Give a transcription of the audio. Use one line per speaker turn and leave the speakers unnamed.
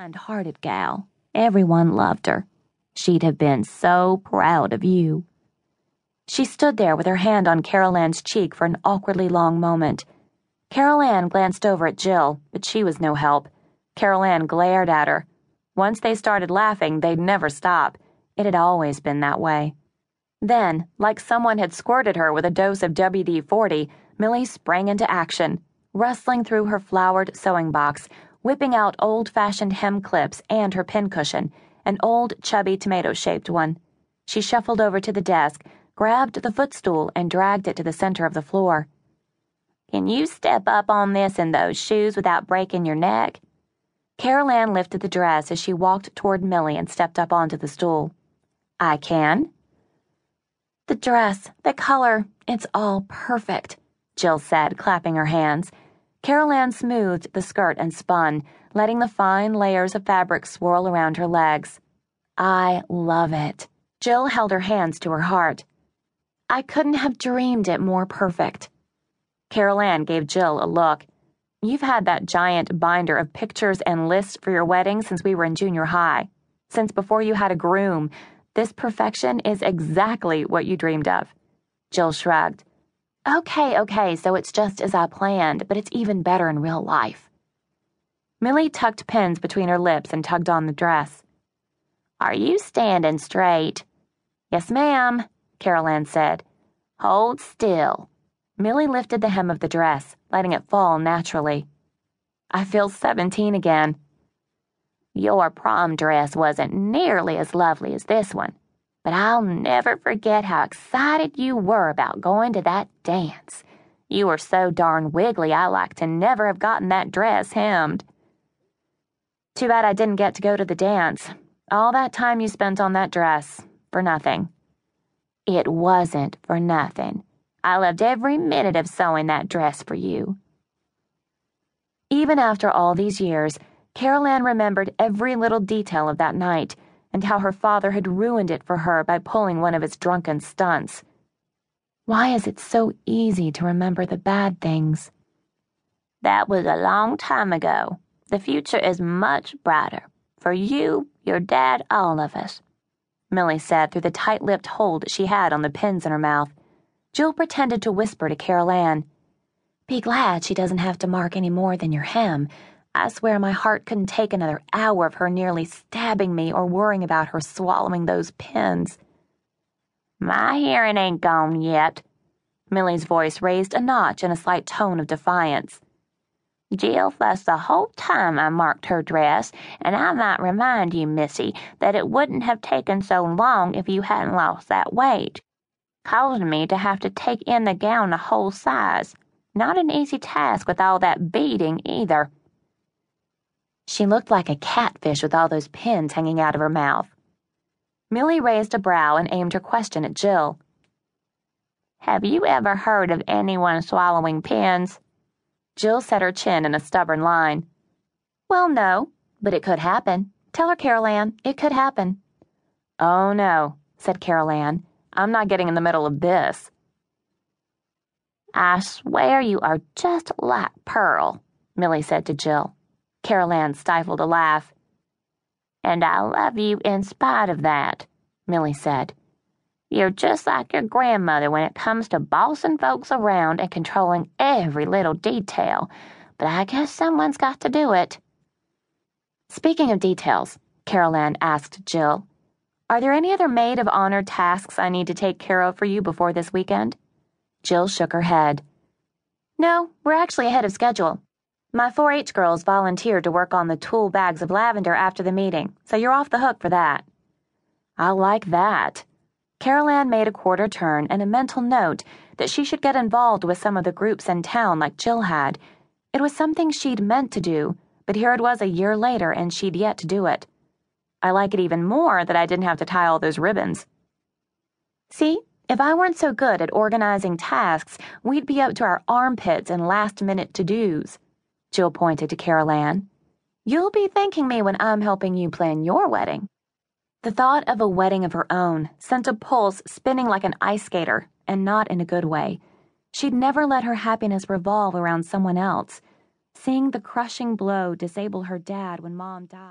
kind hearted gal. Everyone loved her. She'd have been so proud of you. She stood there with her hand on Carolanne's cheek for an awkwardly long moment. Carolanne glanced over at Jill, but she was no help. Carolanne glared at her. Once they started laughing, they'd never stop. It had always been that way. Then, like someone had squirted her with a dose of WD 40, Millie sprang into action, rustling through her flowered sewing box, whipping out old fashioned hem clips and her pincushion, an old, chubby, tomato shaped one. She shuffled over to the desk, grabbed the footstool, and dragged it to the center of the floor. Can you step up on this in those shoes without breaking your neck? Carolanne lifted the dress as she walked toward Millie and stepped up onto the stool. I can. The dress, the color, it's all perfect, Jill said, clapping her hands. Carolanne smoothed the skirt and spun, letting the fine layers of fabric swirl around her legs. I love it. Jill held her hands to her heart. I couldn't have dreamed it more perfect. Carolanne gave Jill a look. You've had that giant binder of pictures and lists for your wedding since we were in junior high. Since before you had a groom, this perfection is exactly what you dreamed of. Jill shrugged. Okay, okay, so it's just as I planned, but it's even better in real life. Millie tucked pins between her lips and tugged on the dress. Are you standing straight? Yes, ma'am, Carolanne said. Hold still. Millie lifted the hem of the dress, letting it fall naturally. I feel 17 again. Your prom dress wasn't nearly as lovely as this one but I'll never forget how excited you were about going to that dance. You were so darn wiggly, I like to never have gotten that dress hemmed. Too bad I didn't get to go to the dance. All that time you spent on that dress, for nothing. It wasn't for nothing. I loved every minute of sewing that dress for you. Even after all these years, Carolanne remembered every little detail of that night and how her father had ruined it for her by pulling one of his drunken stunts. Why is it so easy to remember the bad things? That was a long time ago. The future is much brighter. For you, your dad, all of us. Millie said through the tight lipped hold she had on the pins in her mouth. Jill pretended to whisper to Carolanne. Be glad she doesn't have to mark any more than your hem. I swear my heart couldn't take another hour of her nearly stabbing me or worrying about her swallowing those pins. My hearing ain't gone yet. Millie's voice raised a notch in a slight tone of defiance. Jill fussed the whole time I marked her dress, and I might remind you, Missy, that it wouldn't have taken so long if you hadn't lost that weight. Caused me to have to take in the gown a whole size. Not an easy task with all that beading, either. She looked like a catfish with all those pins hanging out of her mouth. Millie raised a brow and aimed her question at Jill. Have you ever heard of anyone swallowing pins? Jill set her chin in a stubborn line. Well, no, but it could happen. Tell her, Carolanne, it could happen. Oh, no, said Carolanne. I'm not getting in the middle of this. I swear you are just like Pearl, Millie said to Jill. Carolanne stifled a laugh. And I love you in spite of that, Millie said. You're just like your grandmother when it comes to bossing folks around and controlling every little detail, but I guess someone's got to do it. Speaking of details, Carolanne asked Jill, are there any other maid of honor tasks I need to take care of for you before this weekend? Jill shook her head. No, we're actually ahead of schedule. My 4 H girls volunteered to work on the tulle bags of lavender after the meeting, so you're off the hook for that. I like that. Carolanne made a quarter turn and a mental note that she should get involved with some of the groups in town like Jill had. It was something she'd meant to do, but here it was a year later and she'd yet to do it. I like it even more that I didn't have to tie all those ribbons. See, if I weren't so good at organizing tasks, we'd be up to our armpits in last minute to dos. Jill pointed to Carolanne. You'll be thanking me when I'm helping you plan your wedding. The thought of a wedding of her own sent a pulse spinning like an ice skater, and not in a good way. She'd never let her happiness revolve around someone else. Seeing the crushing blow disable her dad when mom died.